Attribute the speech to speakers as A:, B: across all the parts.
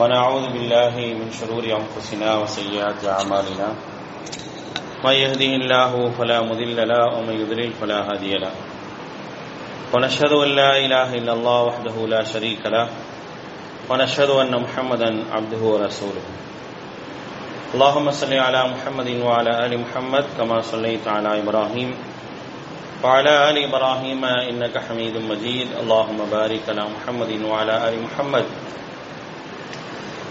A: ونعوذ بالله من شرور أنفسنا وسيئات أعمالنا. من يهده الله فلا مضل له، ومن يضلل فلا هادي له. ونشهد أن لا إله إلا الله وحده لا شريك له، ونشهد أن محمدا عبده ورسوله. اللهم صل على محمد وعلى آل محمد كما صليت على إبراهيم. وعلى آل إبراهيم إنك حميد مجيد. اللهم بارك على محمد وعلى آل محمد.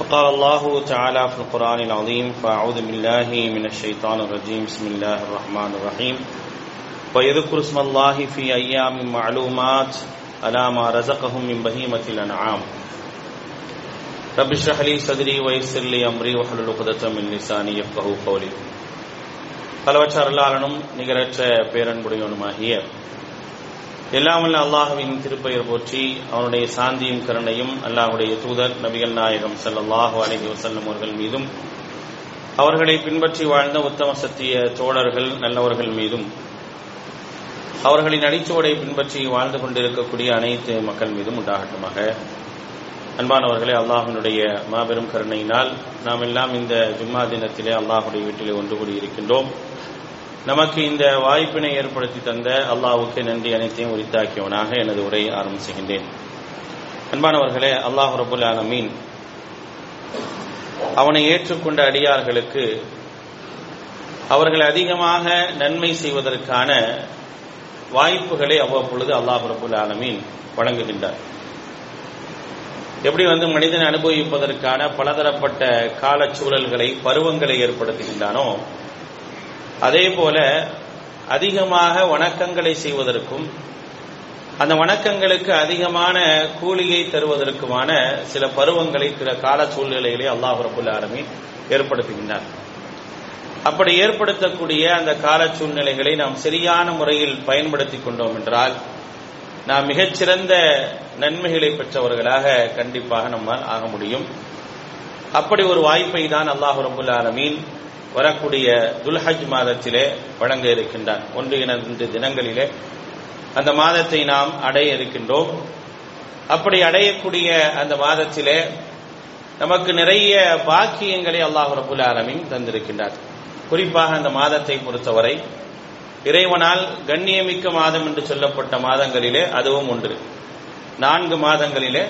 A: فقال الله تعالى في القرآن العظيم فأعوذ بالله من الشيطان الرجيم بسم الله الرحمن الرحيم ويذكر اسم الله في أيام معلومات على ما رزقهم من بهيمة الأنعام رب اشرح لي صدري ويسر لي أمري واحلل عقدة من لساني يفقهوا قولي பலவற்ற அருளாளனும் நிகரற்ற பேரன்புடையவனுமாகிய எல்லாமல்ல அல்லாஹுவின் திருப்பெயர் போற்றி அவனுடைய சாந்தியும் கருணையும் அல்லாஹுடைய தூதர் நபிகள் நாயகம் ஸல்லல்லாஹு அலஹி வசல்லம் அவர்கள் மீதும் அவர்களை பின்பற்றி வாழ்ந்த உத்தம சத்திய தோழர்கள் நல்லவர்கள் மீதும் அவர்களின் அடிச்சுவடை பின்பற்றி வாழ்ந்து கொண்டிருக்கக்கூடிய அனைத்து மக்கள் மீதும் உண்டாகட்டுமாக. அன்பானவர்களே அல்லாஹினுடைய மாபெரும் கருணையினால் நாம் எல்லாம் இந்த ஜும்மா தினத்திலே அல்லாஹுடைய வீட்டிலே ஒன்று கூடி இருக்கின்றோம் நமக்கு இந்த வாய்ப்பினை ஏற்படுத்தி தந்த அல்லாவுக்கு நன்றி அனைத்தையும் உரித்தாக்கியவனாக எனது உரை ஆரம்பிச்சுகின்றேன் அன்பானவர்களே அல்லாஹ் ரபுல் ஆலமீன் அவனை ஏற்றுக்கொண்ட அடியார்களுக்கு அவர்கள் அதிகமாக நன்மை செய்வதற்கான வாய்ப்புகளை அவ்வப்பொழுது அல்லாஹ் ரபுல் ஆலமீன் வழங்குகின்றார். எப்படி வந்து மனிதன் அனுபவிப்பதற்கான பலதரப்பட்ட காலச்சூழல்களை பருவங்களை ஏற்படுத்துகின்றானோ அதே போல அதிகமாக வணக்கங்களை செய்வதற்கும் அந்த வணக்கங்களுக்கு அதிகமான கூலியை தருவதற்குமான சில பருவங்களை சில கால சூழ்நிலைகளை அல்லாஹ் ரபுல் ஆலமி ஏற்படுத்துகின்றார் அப்படி ஏற்படுத்தக்கூடிய அந்த கால சூழ்நிலைகளை நாம் சரியான முறையில் பயன்படுத்தி கொண்டோம் என்றால் நாம் மிகச்சிறந்த நன்மைகளை பெற்றவர்களாக கண்டிப்பாக நம்மால் ஆக முடியும். அப்படி ஒரு வாய்ப்பை தான் அல்லாஹு ரபுல் ஆலமீன் வரக்கூடிய துல்ஹஜ் மாதத்திலே வழங்க இருக்கின்றார் ஒன்று இரண்டு தினங்களிலே அந்த மாதத்தை நாம் அடைய இருக்கின்றோம். அப்படி அடையக்கூடிய அந்த மாதத்திலே நமக்கு நிறைய பாக்கியங்களை அல்லாஹ் ரபுல் ஆலமின் தந்திருக்கின்றார். குறிப்பாக அந்த மாதத்தை பொறுத்தவரை இறைவனால் கண்ணியமிக்க மாதம் என்று சொல்லப்பட்ட மாதங்களிலே அதுவும் ஒன்று. நான்கு மாதங்களிலே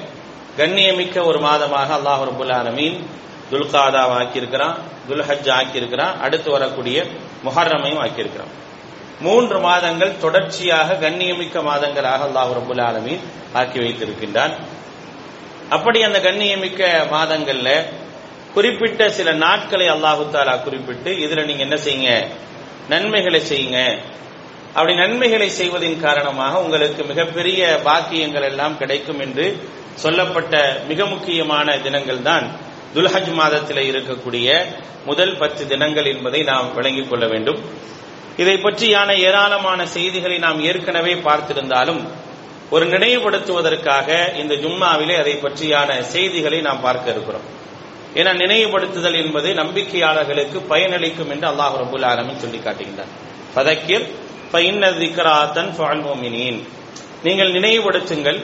A: கண்ணியமிக்க ஒரு மாதமாக அல்லாஹ் ரபுல் ஆலமீன் துல்காதாவை ஆக்கியிருக்கிறான் துல்ஹஜ் ஆக்கியிருக்கிறான் அடுத்து வரக்கூடிய முஹர்ரமையும் ஆக்கியிருக்கிறான். மூன்று மாதங்கள் தொடர்ச்சியாக கண்ணியமிக்க மாதங்களாக அல்லாஹ் ரபுல் ஆலமீன் ஆக்கி வைத்திருக்கின்றான். அப்படி அந்த கண்ணியமிக்க மாதங்கள்ல குறிப்பிட்ட சில நாட்களை அல்லாஹு தாலா குறிப்பிட்டு இதுல நீங்க என்ன செய்யுங்க? நன்மைகளை செய்யுங்க. அப்படி நன்மைகளை செய்வதின் காரணமாக உங்களுக்கு மிகப்பெரிய பாக்கியங்கள் எல்லாம் கிடைக்கும் என்று சொல்லப்பட்ட மிக முக்கியமான தினங்கள் தான் துல்ஹஜ் மாதத்தில் இருக்கக்கூடிய முதல் பத்து தினங்கள் என்பதை நாம் விளங்கிக் கொள்ள வேண்டும். இதை பற்றியான ஏராளமான செய்திகளை நாம் ஏற்கனவே பார்த்திருந்தாலும் ஒரு நினைவுபடுத்துவதற்காக இந்த ஜும்மாவிலே அதை பற்றியான செய்திகளை நாம் பார்க்க இருக்கிறோம். ஏன்னா நினைவுபடுத்துதல் என்பது நம்பிக்கையாளர்களுக்கு பயனளிக்கும் என்று அல்லாஹ் ரபுல் ஆலமின் சொல்லி காட்டுகின்றார். பதக்கிர் நீங்கள் நினைவுபடுத்துங்கள்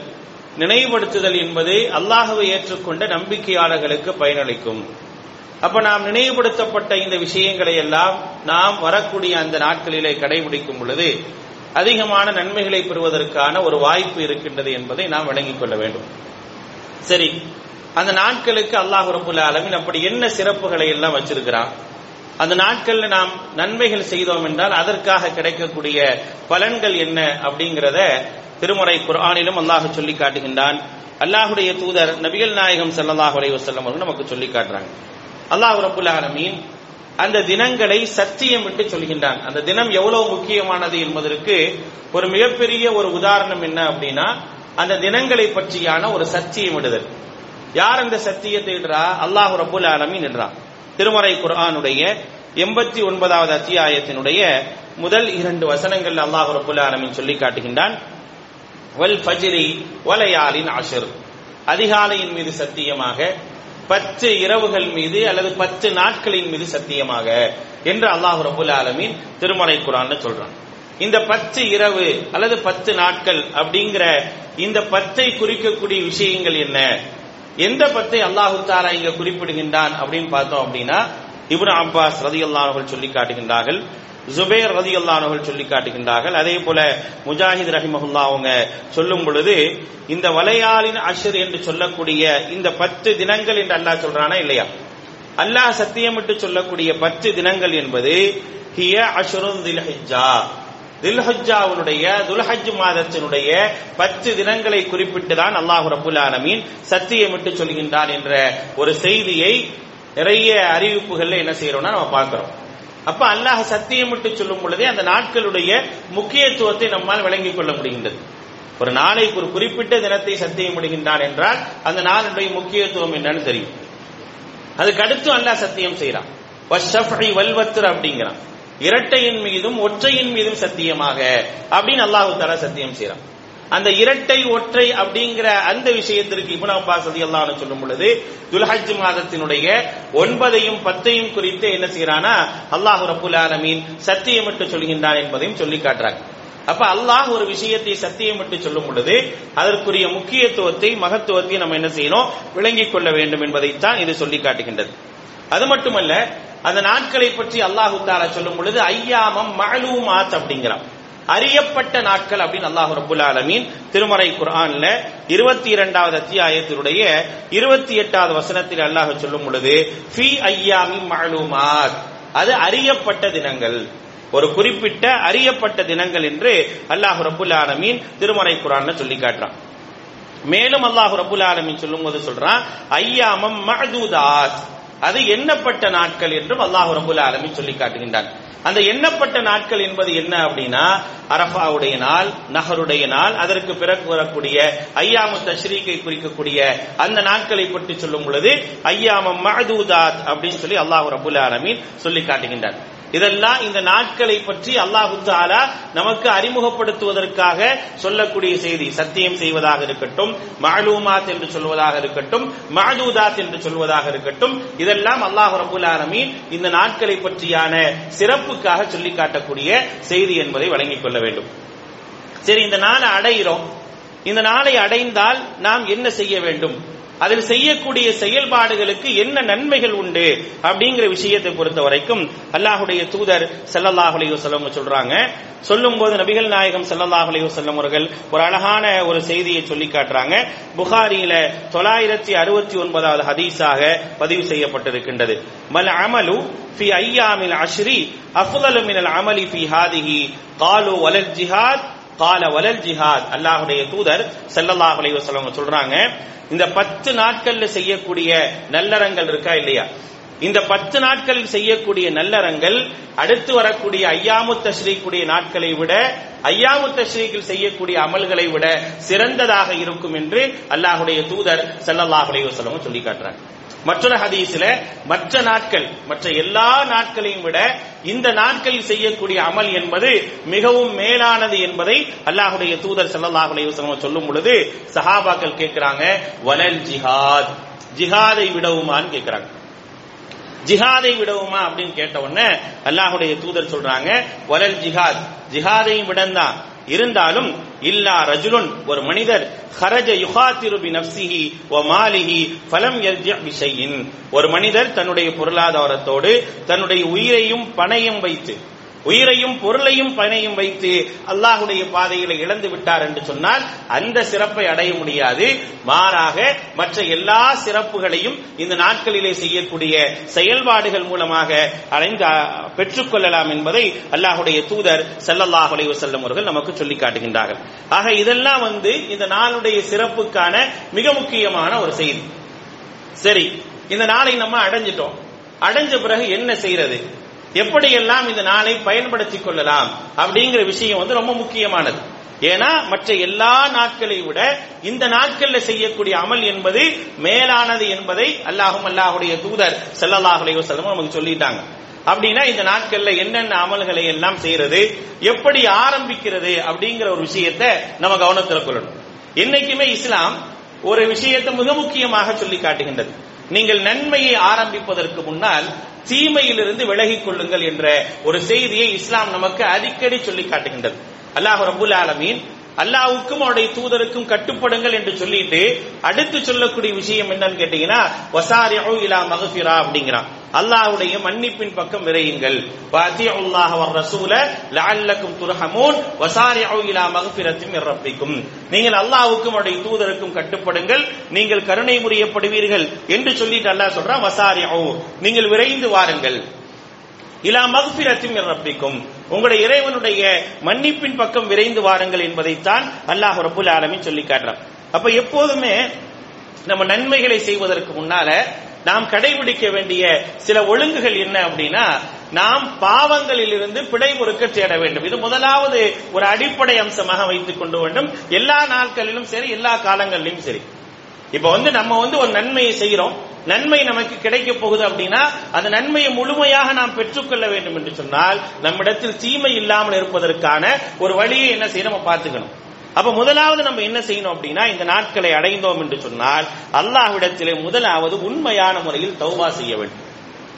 A: நினைவுபடுத்துதல் என்பது அல்லாஹுவை ஏற்றுக்கொண்ட நம்பிக்கையாளர்களுக்கு பயனளிக்கும். அப்ப நாம் நினைவுபடுத்தப்பட்ட இந்த விஷயங்களை எல்லாம் நாம் வரக்கூடிய அந்த நாட்களிலே கடைபிடிக்கும் பொழுது அதிகமான நன்மைகளை பெறுவதற்கான ஒரு வாய்ப்பு இருக்கின்றது என்பதை நாம் விளங்கிக் கொள்ள வேண்டும். சரி அந்த நாட்களுக்கு அல்லாஹ் ரபுல் ஆலமின் அப்படி என்ன சிறப்புகளை எல்லாம் வச்சிருக்கிறான்? அந்த நாட்கள்ல நாம் நன்மைகள் செய்தோம் என்றால் அதற்காக கிடைக்கக்கூடிய பலன்கள் என்ன அப்படிங்கிறத திருமறை குர்ஆனிலும் அல்லாஹ் சொல்லி காட்டுகின்றான். அல்லாஹுடைய தூதர் நபிகள் நாயகம் ஸல்லல்லாஹு அலைவசல்லம் அவர்கள் நமக்கு சொல்லி காட்டுறாங்க. அல்லாஹ் ரப்புல் ஆலமீன் அந்த தினங்களை சத்தியம் விட்டு சொல்கின்றான். அந்த தினம் எவ்வளவு முக்கியமானது என்பதற்கு ஒரு மிகப்பெரிய ஒரு உதாரணம் என்ன அப்படின்னா அந்த தினங்களை பற்றியான ஒரு சத்தியம் இடுதல். யார் அந்த சத்தியத்தை இடுறா? அல்லாஹ் ரபுல் ஆலமீன் என்றான் திருமறை குர்ஆனுடைய எண்பத்தி ஒன்பதாவது அத்தியாயத்தினுடைய முதல் இரண்டு வசனங்கள் அல்லாஹ் ரபுல் ஆலமீன் சொல்லி காட்டுகின்றான். வல் ஃபஜ்ரி வலையாலின் அஷர் அதிகாலையின் மீது சத்தியமாக பத்து இரவுகள் மீது அல்லது பத்து நாட்களின் மீது சத்தியமாக என்று அல்லாஹ் ரபுல் ஆலமீன் திருமலை குரான்னு சொல்றான். இந்த பத்து இரவு அல்லது பத்து நாட்கள் அப்படிங்கிற இந்த பத்தை குறிக்கக்கூடிய விஷயங்கள் என்ன? எந்த பத்தை அல்லாஹு தாரா இங்க குறிப்பிடுகின்றான் அப்படின்னு பார்த்தோம் அப்படின்னா இப்னு அப்பாஸ் ரதி அவர்கள் சொல்லி காட்டுகின்றார்கள் ஜுபேர் ரதி அல்லானவர்கள் சொல்லி காட்டுகின்றார்கள். அதே போல முஜாஹித் ரஹிமஹுல்லா அவங்க சொல்லும் பொழுது இந்த வலையாளின் அஷர் என்று சொல்லக்கூடிய இந்த பத்து தினங்கள் என்று அல்லாஹ் சொல்றானா இல்லையா? அல்லாஹ் சத்தியமிட்டு சொல்லக்கூடிய பத்து தினங்கள் என்பது ஹிய அஷருன் தில்ஹிஜா தில்ஹஜாவுடைய துல்ஹஜ் மாதத்தினுடைய பத்து தினங்களை குறிப்பிட்டு தான் அல்லாஹு ரபுல் ஆலமீன் சத்தியமிட்டு சொல்கின்றான் என்ற ஒரு செய்தியை நிறைய அறிவிப்புகள்ல என்ன செய்யறோம்னா நம்ம பார்க்கிறோம். அப்ப அல்லாஹ் சத்தியமிட்டு சொல்லும் பொழுதே அந்த நாட்களுடைய முக்கியத்துவத்தை நம்மால் விளங்கிக் கொள்ள முடிகின்றது. ஒரு நாளைக்கு ஒரு குறிப்பிட்ட தினத்தை சத்தியமிடுகின்றான் என்றால் அந்த நாளுடைய முக்கியத்துவம் என்னன்னு தெரியும். அதுக்கு அடுத்து அல்லாஹ் சத்தியம் செய்யறான் வல்வத்திர அப்படிங்கிறான். இரட்டையின் மீதும் ஒற்றையின் மீதும் சத்தியமாக அப்படின்னு அல்லாஹு தாலா சத்தியம் செய்யறான் அந்த இரட்டை ஒற்றை அப்படிங்கிற அந்த விஷயத்திற்கு இபுன் அப்பாஸ் ரதி அல்லாஹ் சொல்லும் பொழுது துல்ஹஜ் மாதத்தினுடைய ஒன்பதையும் பத்தையும் குறித்து என்ன செய்யறானா அல்லாஹு ரபுல் ஆலமீன் சத்தியமிட்டு சொல்கின்றான் என்பதையும் சொல்லி காட்டுறாங்க. அப்ப அல்லாஹ் ஒரு விஷயத்தை சத்தியமிட்டு சொல்லும் பொழுது அதற்குரிய முக்கியத்துவத்தை மகத்துவத்தை நம்ம என்ன செய்யணும்? விளங்கிக் கொள்ள வேண்டும் என்பதைத்தான் இது சொல்லி காட்டுகின்றது. அது மட்டுமல்ல அந்த நாட்களை பற்றி அல்லாஹு தாலா சொல்லும் பொழுது ஐயாமம் மழூமாத் அப்படிங்கிறான். அறியப்பட்ட நாட்கள் அப்படின்னு அல்லாஹ் ரபுல் ஆலமீன் திருமறை குரான்ல இருபத்தி இரண்டாவது அத்தியாயத்தினுடைய இருபத்தி எட்டாவது வசனத்தில் அல்லாஹ் சொல்லும் பொழுது ஃபி ஐயாமி மாலுமாத் அது அறியப்பட்ட தினங்கள். ஒரு குறிப்பிட்ட அறியப்பட்ட தினங்கள் என்று அல்லாஹ் ரபுல் ஆலமீன் திருமறை குர்ஆன்ல சொல்லி காட்டுறான். மேலும் அல்லாஹ் ரபுல் ஆலமீன் சொல்லும் போது சொல்றான் ஐயாமம் மஹதூதாத் அது எண்ணப்பட்ட நாட்கள் என்றும் அல்லாஹ் ரபுல் ஆலமி சொல்லி காட்டுகின்றான். அந்த எண்ணப்பட்ட நாட்கள் என்பது என்ன அப்படின்னா அரஃபாவுடைய நாள் நகருடைய நாள் அதற்கு பிறகு வரக்கூடிய ஐயாமு தஷ்ரீக்கை குறிக்கக்கூடிய அந்த நாட்களை பற்றி சொல்லும் பொழுது ஐயாமம் மகதூதாத் அப்படின்னு சொல்லி அல்லாஹ் ரபுல் ஆலமீன் சொல்லி காட்டுகின்றான். இதெல்லாம் இந்த நாட்களை பற்றி அல்லாஹு தாலா நமக்கு அறிமுகப்படுத்துவதற்காக சொல்லக்கூடிய செய்தி. சத்தியம் செய்வதாக இருக்கட்டும் மாலூமாத் என்று சொல்வதாக இருக்கட்டும் மாதூதாத் என்று சொல்வதாக இருக்கட்டும் இதெல்லாம் அல்லாஹ் ரபுல் ஆலமீன் இந்த நாட்களை பற்றியான சிறப்புக்காக சொல்லி காட்டக்கூடிய செய்தி என்பதை வழங்கிக் கொள்ள வேண்டும். சரி இந்த நாளை அடைகிறோம் இந்த நாளை அடைந்தால் நாம் என்ன செய்ய வேண்டும்? அதில் செய்யக்கூடிய செயல்பாடுகளுக்கு என்ன நன்மைகள் உண்டு அப்படிங்கிற விஷயத்தை பொறுத்த வரைக்கும் அல்லாஹுடைய தூதர் செல்லல்லாஹ் அலையுசல்லம் சொல்றாங்க. சொல்லும் போது நபிகள் நாயகம் செல்லல்லாஹ் அலையுசல்லம் அவர்கள் ஒரு அழகான ஒரு செய்தியை சொல்லி காட்டுறாங்க. புகாரியில தொள்ளாயிரத்தி அறுபத்தி ஒன்பதாவது ஹதீஸாக பதிவு செய்யப்பட்டிருக்கின்றது. மல் அமலு ஃபி ஐயாமில் அஷ்ரி அஃதலு மினல் அமலி ஃபி ஹாதிஹி. காலு வலல் ஜிஹாத் கால வலல் ஜிஹாத் அல்லாஹுடைய தூதர் செல்லல்லாஹ் அலைவசல்லம் சொல்றாங்க இந்த பத்து நாட்கள்ல செய்யக்கூடிய நல்லறங்கள் இருக்கா இல்லையா? இந்த பத்து நாட்களில் செய்யக்கூடிய நல்லறங்கள் அடுத்து வரக்கூடிய ஐயாமு தஸ்ரீக்குடைய நாட்களை விட ஐயாமு தஸ்ரீக்கில் செய்யக்கூடிய அமல்களை விட சிறந்ததாக இருக்கும் என்று அல்லாஹுடைய தூதர் செல்லல்லாஹ் அலைவசல்லம் சொல்லி காட்டுறாங்க மற்றொரு ஹதீஸ்ல மற்ற நாட்கள் மற்ற எல்லா நாட்களையும் விட இந்த நாட்களில் செய்யக்கூடிய அமல் என்பது மிகவும் மேலானது என்பதை அல்லாஹுடைய தூதர் சல்லாஹ் அலைவசம் சொல்லும் பொழுது சஹாபாக்கள் கேட்கிறாங்க வலல் ஜிஹாத். ஜிஹாதை விடவுமான்னு கேட்கிறாங்க. ஜிஹாதை விடவுமா அப்படின்னு கேட்ட உடனே அல்லாஹுடைய தூதர் சொல்றாங்க வலல் ஜிஹாத். ஜிஹாதையும் விடந்தான். இருந்தாலும் இல்லா ரஜுலுன் ஒரு மனிதர் ஹரஜ யுகாத்திரு பி நப்சிஹி ஓ மாலிஹி ஃபலம் யர்ஜி பிஷையின். ஒரு மனிதர் தன்னுடைய பொருளாதாரத்தோடு தன்னுடைய உயிரையும் பணையும் வைத்து உயிரையும் பொருளையும் பணையும் வைத்து அல்லாஹுடைய பாதையில இழந்து விட்டார் என்று சொன்னால் அந்த சிறப்பை அடைய முடியாது. மாறாக மற்ற எல்லா சிறப்புகளையும் இந்த நாட்களிலே செய்யக்கூடிய செயல்பாடுகள் மூலமாக அடைந்து பெற்றுக்கொள்ளலாம் என்பதை அல்லாஹுடைய தூதர் செல்லல்லாஹ் செல்லும் வஸல்லம் அவர்கள் நமக்கு சொல்லி காட்டுகின்றார்கள். ஆக இதெல்லாம் வந்து இந்த நாளுடைய சிறப்புக்கான மிக முக்கியமான ஒரு செய்தி. சரி இந்த நாளை நம்ம அடைஞ்சிட்டோம். அடைஞ்ச பிறகு என்ன செய்யறது எப்படியெல்லாம் இந்த நாளை பயன்படுத்திக் கொள்ளலாம் அப்படிங்கிற விஷயம் வந்து ரொம்ப முக்கியமானது. ஏன்னா மற்ற எல்லா நாட்களை விட இந்த நாட்கள்ல செய்யக்கூடிய அமல் என்பது மேலானது என்பதை அல்லாஹும் அல்லாஹுடைய தூதர் ஸல்லல்லாஹு செல்லமும் நமக்கு சொல்லிட்டாங்க. அப்படின்னா இந்த நாட்கள்ல என்னென்ன அமல்களை எல்லாம் செய்யறது எப்படி ஆரம்பிக்கிறது அப்படிங்கிற ஒரு விஷயத்தை நம்ம கவனத்தில் கொள்ளணும். என்னைக்குமே இஸ்லாம் ஒரு விஷயத்தை மிக முக்கியமாக சொல்லி காட்டுகின்றது. நீங்கள் நன்மையை ஆரம்பிப்பதற்கு முன்னால் தீமையிலிருந்து விலகிக் கொள்ளுங்கள் என்ற ஒரு செய்தியை இஸ்லாம் நமக்கு அடிக்கடி சொல்லி காட்டுகின்றது. அல்லாஹ் ரபுல் ஆலமீன் அல்லாவுக்கும் அவருடைய தூதருக்கும் கட்டுப்படுங்கள் என்று சொல்லிட்டு அடுத்து சொல்லக்கூடிய விஷயம் என்னன்னு கேட்டீங்கன்னா வசாரிஉ இலா மகஃபிரா அப்படிங்கிறான். அல்லாஹ்வுடைய மன்னிப்பின் பக்கம் விரையுங்கள். வாத்தியுல்லாஹ் வர் ரசூல லஅல்லக்கும் துர்ஹமூன். வசாரிஉ இலா மகஃபிரத்தின் மிர் ரப்பிக்கும். நீங்கள் அல்லாஹ்வுக்கும் அவருடைய தூதருக்கும் கட்டுப்படுங்கள். நீங்கள் கருணை புரியப்படுவீர்கள் என்று சொல்லிட்டு அல்லாஹ் சொல்றான் வசாரிஉ. நீங்கள் விரைந்து வாருங்கள். இலா மகஃபிரத்தின் ரப்பிக்கும். உங்களுடைய இறைவனுடைய மன்னிப்பின் பக்கம் விரைந்து வாருங்கள் என்பதைத்தான் அல்லாஹ் ரபுல் ஆலமின் சொல்லி காட்டுறான். அப்ப எப்போதுமே நம்ம நன்மைகளை செய்வதற்கு முன்னால நாம் கடைபிடிக்க வேண்டிய சில ஒழுங்குகள் என்ன அப்படின்னா நாம் பாவங்களில் இருந்து பிழை பொறுக்க தேட வேண்டும். இது முதலாவது ஒரு அடிப்படை அம்சமாக வைத்துக் கொண்டு வேண்டும். எல்லா நாட்களிலும் சரி எல்லா காலங்களிலும் சரி. இப்ப வந்து நம்ம வந்து ஒரு நன்மையை செய்யறோம் நன்மை நமக்கு கிடைக்க போகுது அப்படின்னா அந்த நன்மையை முழுமையாக நாம் பெற்றுக்கொள்ள வேண்டும் என்று சொன்னால் நம்மிடத்தில் தீமை இல்லாமல் இருப்பதற்கான ஒரு வழியை என்ன செய்ய நம்ம பார்த்துக்கணும். அப்ப முதலாவது நம்ம என்ன செய்யணும் அப்படின்னா இந்த நாட்களை அடைந்தோம் என்று சொன்னால் அல்லாஹ்விடத்திலே முதலாவது உண்மையான முறையில் தௌபா செய்ய வேண்டும்.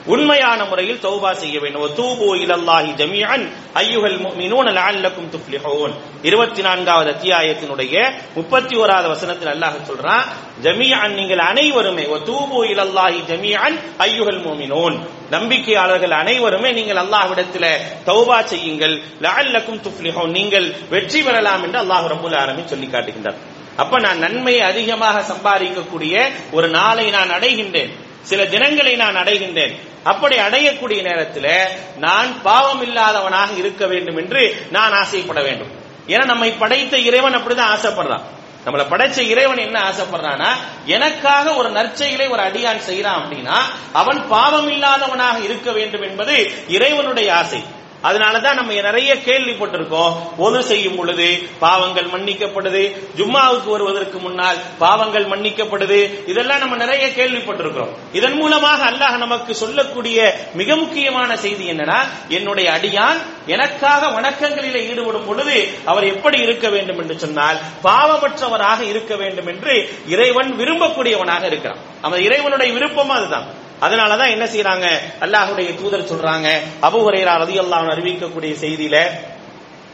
A: உண்மையான முறையில் தௌபா செய்ய வேண்டும். தூபு இலல்லாஹி ஜமீஅன் ஐயுஹல் முஃமினூன லஅல்லக்கும் துஃப்லிஹூன். 24வது அத்தியாயத்தினுடைய 31வது வசனத்தில் அல்லாஹ் சொல்றான் ஜமீஅன் நீங்கள் அனைவருமே தூபு இலல்லாஹி ஜமீஅன் ஐயுகல் முஃமினூன். நம்பிக்கையாளர்கள் அனைவருமே நீங்கள் அல்லாஹ்விடத்தில் தௌபா செய்யுங்கள். லஅல்லக்கும் துஃப்லிஹூன் நீங்கள் வெற்றி பெறலாம் என்று அல்லாஹ் ரப்பல் ஆலமீன் சொல்லி காட்டுகின்றார். அப்ப நான் நன்மையை அதிகமாக சம்பாதிக்கக்கூடிய ஒரு நாளை நான் அடைகின்றேன். சில தினங்களை நான் அடைகின்றேன். அப்படி அடையக்கூடிய நேரத்தில் நான் பாவம் இல்லாதவனாக இருக்க வேண்டும் என்று நான் ஆசைப்பட வேண்டும். ஏன்னா நம்மை படைத்த இறைவன் அப்படிதான் ஆசைப்படுறான். நம்மளை படைச்ச இறைவன் என்ன ஆசைப்படுறானா எனக்காக ஒரு நற்செயலை ஒரு அடியான் செய்யறான் அப்படின்னா அவன் பாவம் இல்லாதவனாக இருக்க வேண்டும் என்பது இறைவனுடைய ஆசை. அதனாலதான் நம்ம நிறைய கேள்விப்பட்டிருக்கோம். ஒது செய்யும் பொழுது பாவங்கள் மன்னிக்கப்படுது. ஜும்மாவுக்கு வருவதற்கு முன்னால் பாவங்கள் மன்னிக்கப்படுது. இதெல்லாம் நம்ம நிறைய கேள்விப்பட்டிருக்கிறோம். இதன் மூலமாக அல்லாஹ் நமக்கு சொல்லக்கூடிய மிக முக்கியமான செய்தி என்னன்னா என்னுடைய அடியான் எனக்காக வணக்கங்களில் ஈடுபடும் பொழுது அவர் எப்படி இருக்க வேண்டும் என்று சொன்னால் பாவமற்றவராக இருக்க வேண்டும் என்று இறைவன் விரும்பக்கூடியவனாக இருக்கிறான். அவன் இறைவனுடைய விருப்பம் அதுதான். அதனாலதான் என்ன செய்யறாங்க அல்லாஹுடைய தூதர் சொல்றாங்க அபுஹுரேரா ரதியல்லாஹு அறிவிக்கக்கூடிய செய்தியில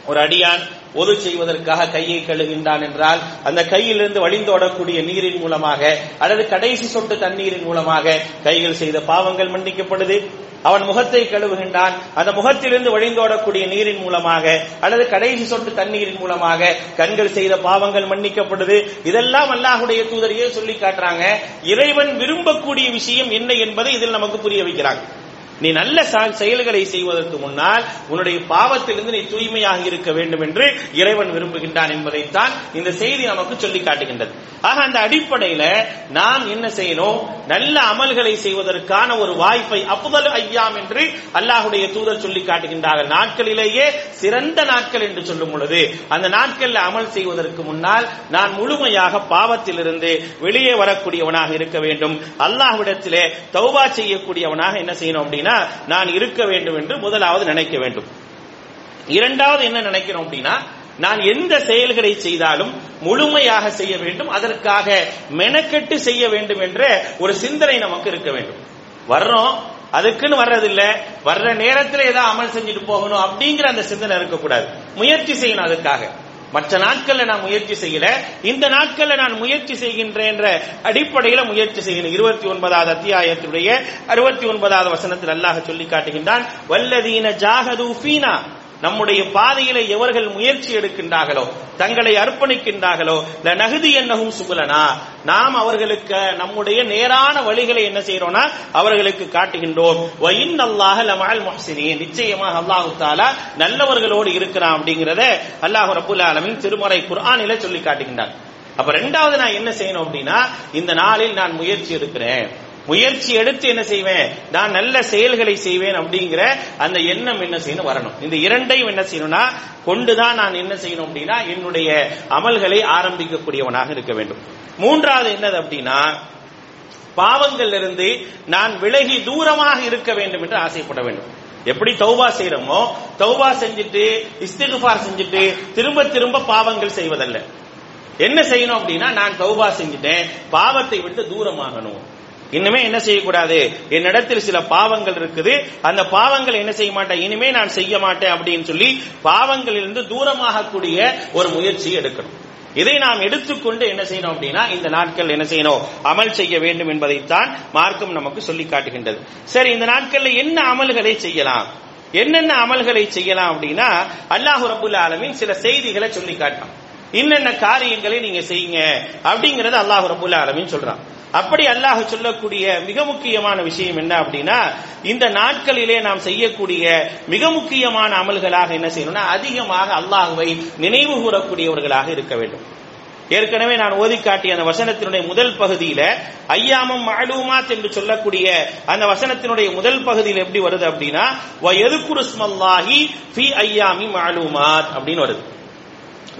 A: ஒரு அடியான் ஒது செய்வதற்காக கையை கழுகின்றான் என்றால் அந்த கையிலிருந்து வழிந்தோடக்கூடிய நீரின் மூலமாக அல்லது கடைசி சொட்டு தண்ணீரின் மூலமாக கைகள் செய்த பாவங்கள் மன்னிக்கப்படுது. அவன் முகத்தை கழுவுகின்றான். அந்த முகத்திலிருந்து வழிந்தோடக்கூடிய நீரின் மூலமாக அல்லது கடைசி சொட்டு தண்ணீரின் மூலமாக கண்கள் செய்த பாவங்கள் மன்னிக்கப்படுது. இதெல்லாம் அல்லாஹுடைய தூதரையே சொல்லி காட்டுறாங்க. இறைவன் விரும்பக்கூடிய விஷயம் என்ன என்பதை இதில் நமக்கு புரிய வைக்கிறாங்க. நீ நல்ல செயல்களை செய்வதற்கு முன்னால் உன்னுடைய பாவத்திலிருந்து நீ தூய்மையாக இருக்க வேண்டும் என்று இறைவன் விரும்புகின்றான் என்பதைத்தான் இந்த செய்தி நமக்கு சொல்லி காட்டுகின்றது. ஆக அந்த அடிப்படையில நாம் என்ன செய்யணும்? நல்ல அமல்களை செய்வதற்கான ஒரு வாய்ப்பை அப்புதல் ஐயாம் என்று அல்லாஹுடைய தூதர் சொல்லி காட்டுகின்றார்கள். நாட்களிலேயே சிறந்த நாட்கள் என்று சொல்லும் பொழுது அந்த நாட்களில் அமல் செய்வதற்கு முன்னால் நான் முழுமையாக பாவத்திலிருந்து வெளியே வரக்கூடியவனாக இருக்க வேண்டும். அல்லாஹ்விடத்திலே தௌபா செய்யக்கூடியவனாக என்ன செய்யணும் அப்படின்னா நான் இருக்க வேண்டும் என்று முதலாவது நினைக்க வேண்டும். இரண்டாவது என்ன நினைக்கிறோம் அப்படின்னா நான் எந்த செயல்களை செய்தாலும் முழுமையாக செய்ய வேண்டும் அதற்காக மெனக்கெட்டு செய்ய வேண்டும் என்ற ஒரு சிந்தனை நமக்கு இருக்க வேண்டும். வர்றோம் அதுக்குன்னு வர்றதில்ல வர்ற நேரத்தில் ஏதாவது அமல் செஞ்சுட்டு போகணும் அப்படிங்கிற அந்த சிந்தனை இருக்கக்கூடாது. முயற்சி செய்யணும் அதுக்காக. மற்ற நாட்கள்ல நான் முயற்சி செய்யல. இந்த நாட்கள்ல நான் முயற்சி செய்கின்றேன் என்ற அடிப்படையில முயற்சி செய்கிறேன். இருபத்தி ஒன்பதாவது அத்தியாயத்துடைய அறுபத்தி ஒன்பதாவது வசனத்தில் அல்லாஹ் சொல்லி காட்டுகின்றான் வல்லதீன ஜாகது ஃபீனா நம்முடைய பாதையில எவர்கள் முயற்சி எடுக்கின்றார்களோ தங்களை அர்ப்பணிக்கின்றார்களோ நகுதி என்னவும் சுகுலனா நாம் அவர்களுக்கு நம்முடைய நேரான வழிகளை என்ன செய்யறோம்னா அவர்களுக்கு காட்டுகின்றோம். வயின் அல்லாஹ் லமால் மொஹசினி நிச்சயமாக அல்லாஹு தாலா நல்லவர்களோடு இருக்கிறான் அப்படிங்கறத அல்லாஹ் ரபுல் ஆலமின் திருமறை குர்ஆனில சொல்லி காட்டுகின்றார் அப்ப ரெண்டாவது நான் என்ன செய்யணும் அப்படின்னா இந்த நாளில் நான் முயற்சி எடுக்கிறேன். முயற்சி எடுத்து என்ன செய்வேன்? நான் நல்ல செயல்களை செய்வேன் அப்படிங்கிற அந்த எண்ணம் என்ன செய்யணும் வரணும். இந்த இரண்டையும் என்ன செய்யணும்னா கொண்டுதான் நான் என்ன செய்யணும் அப்படின்னா என்னுடைய அமல்களை ஆரம்பிக்கக்கூடியவனாக இருக்க வேண்டும். மூன்றாவது என்னது அப்படின்னா பாவங்களிலிருந்து நான் விலகி தூரமாக இருக்க வேண்டும் என்று ஆசைப்பட வேண்டும். எப்படி தௌபா செய்யறோமோ தௌபா செஞ்சுட்டு இஸ்திகுபார் செஞ்சுட்டு திரும்ப திரும்ப பாவங்கள் செய்வதல்ல. என்ன செய்யணும் அப்படின்னா நான் தௌபா செஞ்சுட்டேன் பாவத்தை விட்டு தூரமாகணும். இனிமே என்ன செய்யக்கூடாது? என்னிடத்தில் சில பாவங்கள் இருக்குது. அந்த பாவங்கள் என்ன செய்ய மாட்டேன்? இனிமே நான் செய்ய மாட்டேன் அப்படின்னு சொல்லி பாவங்களிலிருந்து தூரமாகக்கூடிய ஒரு முயற்சி எடுக்கணும். இதை நாம் எடுத்துக்கொண்டு என்ன செய்யணும் அப்படின்னா இந்த நாட்கள் என்ன செய்யணும்? அமல் செய்ய வேண்டும் என்பதைத்தான் மார்க்கம் நமக்கு சொல்லி காட்டுகின்றது. சரி இந்த நாட்கள்ல என்ன அமல்களை செய்யலாம்? என்னென்ன அமல்களை செய்யலாம் அப்படின்னா அல்லாஹு ரபுல் ஆலமின் சில செய்திகளை சொல்லி காட்டான் என்னென்ன காரியங்களை நீங்க செய்யுங்க அப்படிங்கறது அல்லாஹு ரபுல் ஆலமின் சொல்றான். அப்படி அல்லாஹ் சொல்லக்கூடிய மிக முக்கியமான விஷயம் என்ன அப்படின்னா இந்த நாட்களிலே நாம் செய்யக்கூடிய மிக முக்கியமான அமல்களாக என்ன செய்யணும்னா அதிகமாக அல்லாஹுவை நினைவு கூறக்கூடியவர்களாக இருக்க வேண்டும். ஏற்கனவே நான் ஓதி காட்டிய அந்த வசனத்தினுடைய முதல் பகுதியில ஐயாமம் மாலூமாத் என்று சொல்லக்கூடிய அந்த வசனத்தினுடைய முதல் பகுதியில் எப்படி வருது அப்படின்னா எதுக்குருஸ்மல்லாஹி ஃபி ஐயாமி மாலூமாத் அப்படின்னு வருது.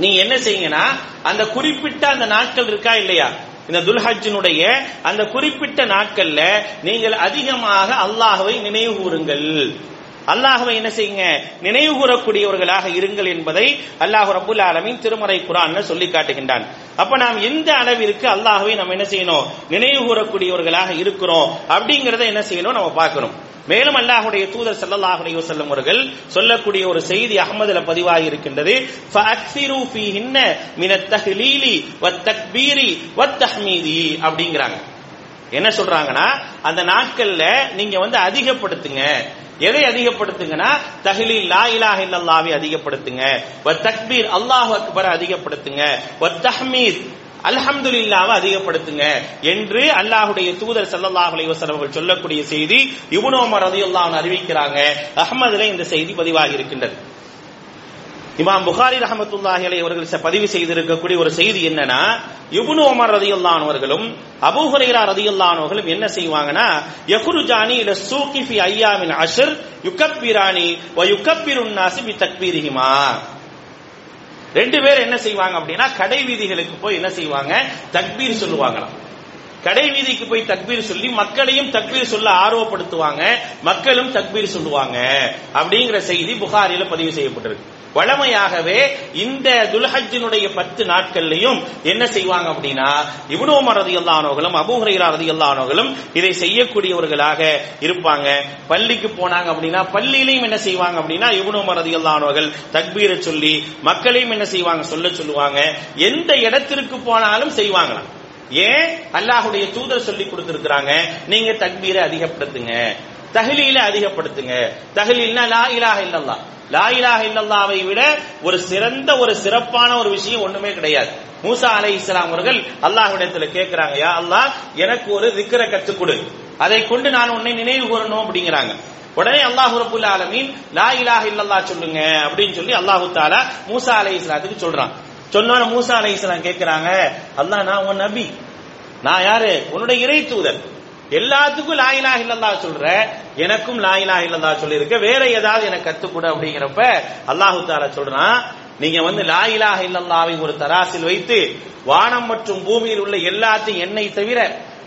A: நீங்க என்ன செய்யுங்கன்னா அந்த குறிப்பிட்ட அந்த நாட்கள் இருக்கா இல்லையா? இந்த துல்ஹஜினுடைய அந்த குறிப்பிட்ட நாட்கள்ல நீங்கள் அதிகமாக அல்லாஹுவை நினைவு கூறுங்கள். அல்லாஹுவை என்ன செய்யுங்க? நினைவு கூறக்கூடியவர்களாக இருங்கள் என்பதை அல்லாஹு ரபுல் ஆலமின் திருமறை குரான் சொல்லி காட்டுகின்றான். அப்ப நாம் எந்த அளவிற்கு அல்லாஹுவை நம்ம என்ன செய்யணும்? நினைவு கூறக்கூடியவர்களாக இருக்கிறோம் அப்படிங்கறத என்ன செய்யணும்? நம்ம பார்க்கணும். மேலும் அல்லாஹுடைய தூதர் சல்லல்லாஹு அலைஹி வஸல்லம் அவர்கள் சொல்லக்கூடிய ஒரு செய்தி அகமதுல பதிவாகி இருக்கின்றது. ஃபஅக்ஸிரு ஃபீஹின்ன மினத் தஹ்லீலி வத் தக்பீரி வத் தஹ்மீதி அப்படிங்கறாங்க. என்ன சொல்றாங்கன்னா அந்த நாட்கள்ல நீங்க வந்து அதிகப்படுத்துங்க. எதை அதிகப்படுத்துங்கன்னா தஹ்லீல் லா இலாஹ இல்லல்லாஹ்வை அதிகப்படுத்துங்க. வத் தக்பீர் அல்லாஹ் அக்பரை அதிகப்படுத்துங்க. வத் தஹ்மீத் அல்ஹம்துலில்லாவை அதிகப்படுத்துங்க. என்று அல்லாஹுடைய தூதர் சல்லல்லாஹு அலைஹி அவர்கள் சொல்லக்கூடிய செய்தி இப்னு உமர் அறிவிக்கிறாங்க. அஹமதுல இந்த செய்தி பதிவாகி இருக்கின்றது. இமாம் புகாரி ரஹமத்துல்லாஹி அலை அவர்கள் பதிவு செய்திருக்கக்கூடிய ஒரு செய்தி என்னன்னா இபுனு உமர் ரலியல்லாஹு அவர்களும் அபூ ஹுரைரா ரலியல்லாஹு அவர்களும் என்ன செய்வாங்கன்னா யக்ருஜானி இல சூகி ஃபி அய்யாமின் அஷர் யுகப்பிராணி வ யுகப்பிருன் நாசி பி தக்பீரிஹிமா. ரெண்டு பேர் என்ன செய்வாங்க அப்படின்னா கடை வீதிகளுக்கு போய் என்ன செய்வாங்க? தக்பீர் சொல்லுவாங்களாம். கடை வீதிக்கு போய் தக்பீர் சொல்லி மக்களையும் தக்பீர் சொல்ல ஆர்வப்படுத்துவாங்க மக்களும் தக்பீர் சொல்லுவாங்க அப்படிங்கிற செய்தி புகாரில பதிவு செய்யப்பட்டிருக்கு. வழமையாகவே இந்த துல்ஹஜினுடைய பத்து நாட்கள்லையும் என்ன செய்வாங்க அப்படின்னா இவனோம ரதி எல்லானோகளும் அபூஹரையிலா ரதி எல்லானோகளும் இதை செய்யக்கூடியவர்களாக இருப்பாங்க. பள்ளிக்கு போனாங்க அப்படின்னா பள்ளியிலையும் என்ன செய்வாங்க அப்படின்னா இவனோம ரதி அல்லானவர்கள் தக்பீரை சொல்லி மக்களையும் என்ன செய்வாங்க சொல்ல சொல்லுவாங்க. எந்த இடத்திற்கு போனாலும் செய்வாங்களாம். ஏன்? அல்லாஹுடைய தூதர் சொல்லி கொடுத்திருக்கிறாங்க நீங்க தக்பீரை அதிகப்படுத்துங்க. தகலீல அதிகப்படுத்துங்க. தகலீல்னா லா இலாக இல்லல்லா லா இலாக இல்லல்லாவை விட ஒரு சிறந்த ஒரு சிறப்பான ஒரு விஷயம் ஒண்ணுமே கிடையாது. மூசா அலை இஸ்லாம் அவர்கள் அல்லாஹ்விடத்துல கேட்கிறாங்க யா அல்லாஹ் எனக்கு ஒரு திக்கரை கத்துக் கொடு. அதை கொண்டு நான் உன்னை நினைவு கூறணும் அப்படிங்கிறாங்க. உடனே அல்லாஹ் ரபுல் ஆலமீன் லா இலாக இல்லல்லா சொல்லுங்க அப்படின்னு சொல்லி அல்லாஹு தாலா மூசா அலை இஸ்லாத்துக்கு சொல்றான். சொன்னோன்னு மூசா அலை இஸ்லாம் கேட்கிறாங்க அல்லாஹ் நான் உன் நபி. நான் யாரு? உன்னுடைய இறை தூதர். எல்லாத்துக்கும் லாயிலா இல்லல்லா சொல்ற. எனக்கும் லாயிலா இல்லல்லா சொல்லியிருக்க வேற ஏதாவது எனக்கு கத்துக்கூட அப்படிங்கிறப்ப அல்லாஹு தாலா சொல்றான் நீங்க வந்து லாயிலாக இல்லல்லாவை ஒரு தராசில் வைத்து வானம் மற்றும் பூமியில் உள்ள எல்லாத்தையும் என்னை தவிர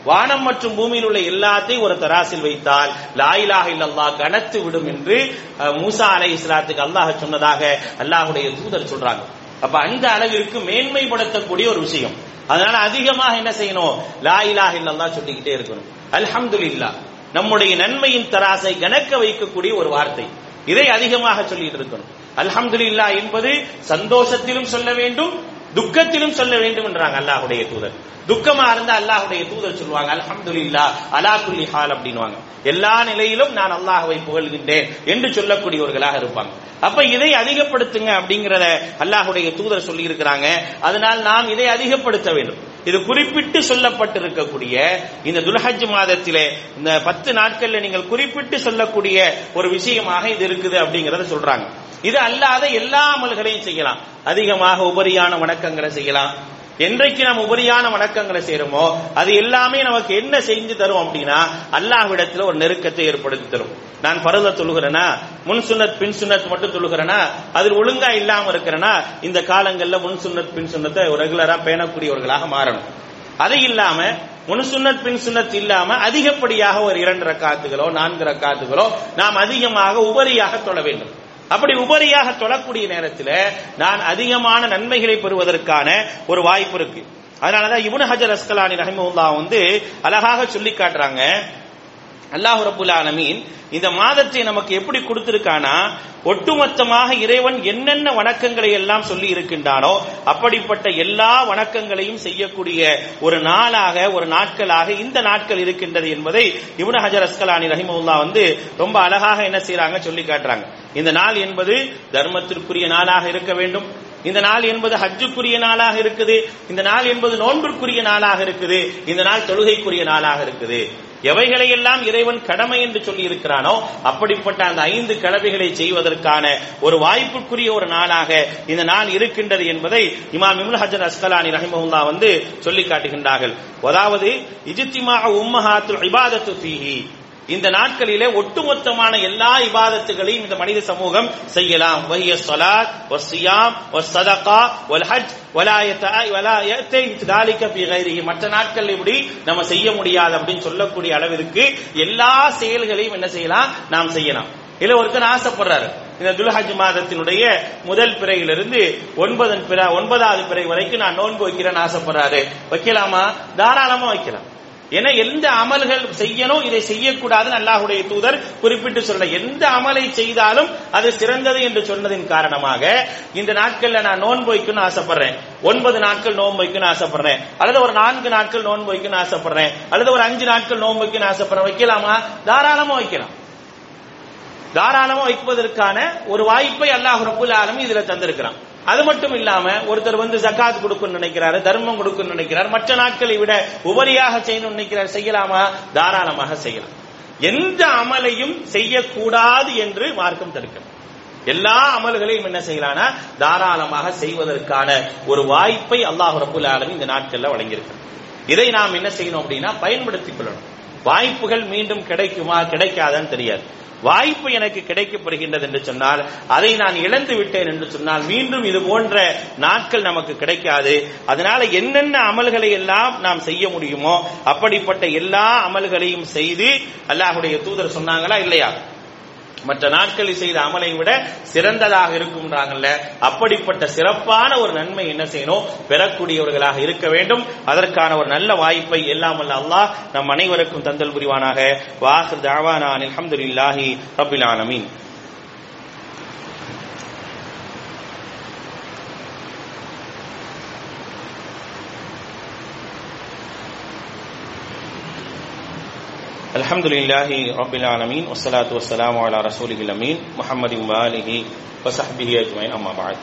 A: வானம் மற்றும் பூமியில் உள்ள எல்லாத்தையும் ஒரு தராசில் வைத்தால் லாயிலாக இல்லல்லா கனத்து விடும் என்று மூசா அலை இஸ்லாத்துக்கு அல்லாஹ் சொன்னதாக அல்லாஹுடைய தூதர் சொல்றாங்க. அப்ப அந்த அளவிற்கு மேன்மைப்படுத்தக்கூடிய ஒரு விஷயம். அதனால அதிகமாக என்ன செய்யணும்? லா இலாஹ சொல்லிக்கிட்டே இருக்கணும். அல்ஹம்துலில்லா நம்முடைய நன்மையின் தராசை கணக்க வைக்கக்கூடிய ஒரு வார்த்தை. இதை அதிகமாக சொல்லிட்டு இருக்கணும். அல்ஹம்துலில்லா என்பது சந்தோஷத்திலும் சொல்ல வேண்டும் துக்கத்திலும் சொல்ல வேண்டும் என்றாங்க அல்லாஹுடைய தூதர். துக்கமா இருந்தா அல்லாஹுடைய தூதர் சொல்லுவாங்க அல்ஹம்துலில்லா அலா குல்லி ஹால் அப்படின்வாங்க எல்லா நிலையிலும் நான் அல்லாஹுவை புகழ்கின்றேன் என்று சொல்லக்கூடியவர்களாக இருப்பாங்க. அப்ப இதை அதிகப்படுத்துங்க அப்படிங்கறத அல்லாஹுடைய தூதர் சொல்லி இருக்கிறாங்க அதனால் நாம் இதை அதிகப்படுத்த வேண்டும். இது குறிப்பிட்டு சொல்லப்பட்டிருக்கக்கூடிய இந்த துல்ஹஜ் மாதத்திலே இந்த பத்து நாட்கள்ல நீங்கள் குறிப்பிட்டு சொல்லக்கூடிய ஒரு விஷயமாக இது இருக்குது அப்படிங்கறத சொல்றாங்க. இது அல்லாத எல்லா அமல்களையும் செய்யலாம். அதிகமாக உபரியான வணக்கங்களை செய்யலாம். என்றைக்கு நம்ம உபரியான வணக்கங்களை செய்யறோமோ அது எல்லாமே நமக்கு என்ன செஞ்சு தரும் அப்படின்னா அல்லாஹ்விடத்துல ஒரு நெருக்கத்தை ஏற்படுத்தி தரும். நான் பருத தொழுகிறேனா? முன் சுன்னத் பின் சுன்னத் மட்டும் தொழுகிறேனா? அதில் ஒழுங்கா இல்லாம இருக்கிறேனா? இந்த காலங்கள்ல முன் சுன்னத் பின் சுன்னத்தை ரெகுலரா பேணக்கூடியவர்களாக மாறணும். அது இல்லாம முன் சுன்னத் பின் சுன்னத் இல்லாம அதிகப்படியாக ஒரு இரண்டு ரக்காத்துகளோ நான்கு ரக்காத்துகளோ நாம் அதிகமாக உபரியாக தொழ வேண்டும். அப்படி உபரியாக தொழக்கூடிய நேரத்தில் நான் அதிகமான நன்மைகளை பெறுவதற்கான ஒரு வாய்ப்பு இருக்கு. அதனாலதான் இவனு ஹஜர் அஸ்கலானி ரஹிமுல்லா வந்து அழகாக சொல்லி காட்டுறாங்க. அல்லாஹு ரபுல் ஆலமீன் இந்த மாதத்தை நமக்கு எப்படி கொடுத்திருக்கானா? ஒட்டுமொத்தமாக இறைவன் என்னென்ன வணக்கங்களை எல்லாம் சொல்லி இருக்கின்றானோ அப்படிப்பட்ட எல்லா வணக்கங்களையும் செய்யக்கூடிய ஒரு நாளாக ஒரு நாட்களாக இந்த நாட்கள் இருக்கின்றது என்பதை இவன ஹஜர் அஸ்கலானி ரஹிமுல்லா வந்து ரொம்ப அழகாக என்ன செய்யறாங்க சொல்லி காட்டுறாங்க. இந்த நாள் என்பது தர்மத்திற்குரிய நாளாக இருக்க வேண்டும். இந்த நாள் என்பது ஹஜ்ஜுக்குரிய நாளாக இருக்குது. இந்த நாள் என்பது நோன்பிற்குரிய நாளாக இருக்குது. இந்த நாள் தொழுகைக்குரிய நாளாக இருக்குது. எவைகளை எல்லாம் இறைவன் கடமை என்று சொல்லி இருக்கிறானோ அப்படிப்பட்ட அந்த ஐந்து கடமைகளை செய்வதற்கான ஒரு வாய்ப்புக்குரிய ஒரு நாளாக இந்த நாள் இருக்கின்றது என்பதை இமாம் இமுல் ஹஜர் அஸ்கலானி ரஹிமஹுல்லா வந்து சொல்லி காட்டுகின்றார்கள் அதாவது இஜித்திமா உம்மஹாத்து இபாதத்து ஃபீஹி. இந்த நாட்களிலே ஒட்டுமொத்தமான எல்லா இபாதத்துகளையும் இந்த மனித சமூகம் செய்யலாம். வஹிய ஸலாத் வஸ்ஸியாம் வஸ்ஸதகா வல் ஹஜ் வலா யதா வலா யத்தை தாலிக ஃபி மற்ற நாட்கள் இப்படி நம்ம செய்ய முடியாது அப்படின்னு சொல்லக்கூடிய அளவிற்கு எல்லா செயல்களையும் என்ன செய்யலாம்? நாம் செய்யலாம். இல்ல ஒருத்தர் ஆசைப்படுறாரு. இந்த துல்ஹஜ் மாதத்தினுடைய முதல் பிறையிலிருந்து ஒன்பதன் பிற ஒன்பதாவது பிறை வரைக்கும் நான் நோன்பு வைக்கிறேன்னு ஆசைப்படுறாரு. வைக்கலாமா? தாராளமா வைக்கலாம். ஏன்னா எந்த அமல்கள் செய்யணும் இதை செய்யக்கூடாதுன்னு அல்லாஹுடைய தூதர் குறிப்பிட்டு சொல்ல எந்த அமலை செய்தாலும் அது சிறந்தது என்று சொன்னதின் காரணமாக இந்த நாட்கள்ல நான் நோன்பு வைக்கணும்னு ஆசைப்படுறேன். ஒன்பது நாட்கள் நோன்பு வைக்கணும்னு ஆசைப்படுறேன். அல்லது ஒரு நான்கு நாட்கள் நோன்பு வைக்கணும்னு ஆசைப்படுறேன். அல்லது ஒரு அஞ்சு நாட்கள் நோன்பு வைக்கணும்னு ஆசைப்படுறேன். வைக்கலாமா? தாராளமா வைக்கலாம். தாராளமா வைப்பதற்கான ஒரு வாய்ப்பை அல்லாஹ் ரபுல் ஆலமி இதுல தந்திருக்கிறான். அது மட்டும் இல்லாம ஒருத்தர் வந்து ஜக்காத் கொடுக்கணும்னு நினைக்கிறாரு தர்மம் கொடுக்கணும்னு நினைக்கிறார் மற்ற நாட்களை விட உபரியாக செய்யணும்னு நினைக்கிறார் செய்யலாமா? தாராளமாக செய்யலாம். எந்த அமலையும் செய்யக்கூடாது என்று மார்க்கம் தடுக்கணும் எல்லா அமல்களையும் என்ன செய்யலாம்னா தாராளமாக செய்வதற்கான ஒரு வாய்ப்பை அல்லாஹ் ரபுல் ஆலமி இந்த நாட்கள்ல வழங்கியிருக்கிறார் இதை நாம் என்ன செய்யணும் அப்படின்னா பயன்படுத்திக் கொள்ளணும். வாய்ப்புகள் மீண்டும் கிடைக்குமா கிடைக்காதான்னு தெரியாது. வாய்ப்பு எனக்கு கிடைக்கப்படுகின்றது என்று சொன்னால் அதை நான் இழந்து விட்டேன் என்று சொன்னால் மீண்டும் இது போன்ற நாட்கள் நமக்கு கிடைக்காது. அதனால என்னென்ன அமல்களை எல்லாம் நாம் செய்ய முடியுமோ அப்படிப்பட்ட எல்லா அமல்களையும் செய்து அல்லாஹுடைய தூதர் சொன்னாங்களா இல்லையா? மற்ற நாட்களில் செய்த அமலை விட சிறந்ததாக இருக்கும்ன்றாங்கல்ல. அப்படிப்பட்ட சிறப்பான ஒரு நன்மை என்ன செய்யணும்? பெறக்கூடியவர்களாக இருக்க வேண்டும். அதற்கான ஒரு நல்ல வாய்ப்பை எல்லாம் அல்ல அல்லாஹ் நம் அனைவருக்கும் தந்தல் புரிவானாக. வாஹர் தாவானா அலமதுல்லாஹி ரபில் ஆலமீன். الحمد لله رب العالمين والصلاة والسلام على رسوله الأمين محمد وآله وصحبه أجمعين أما بعد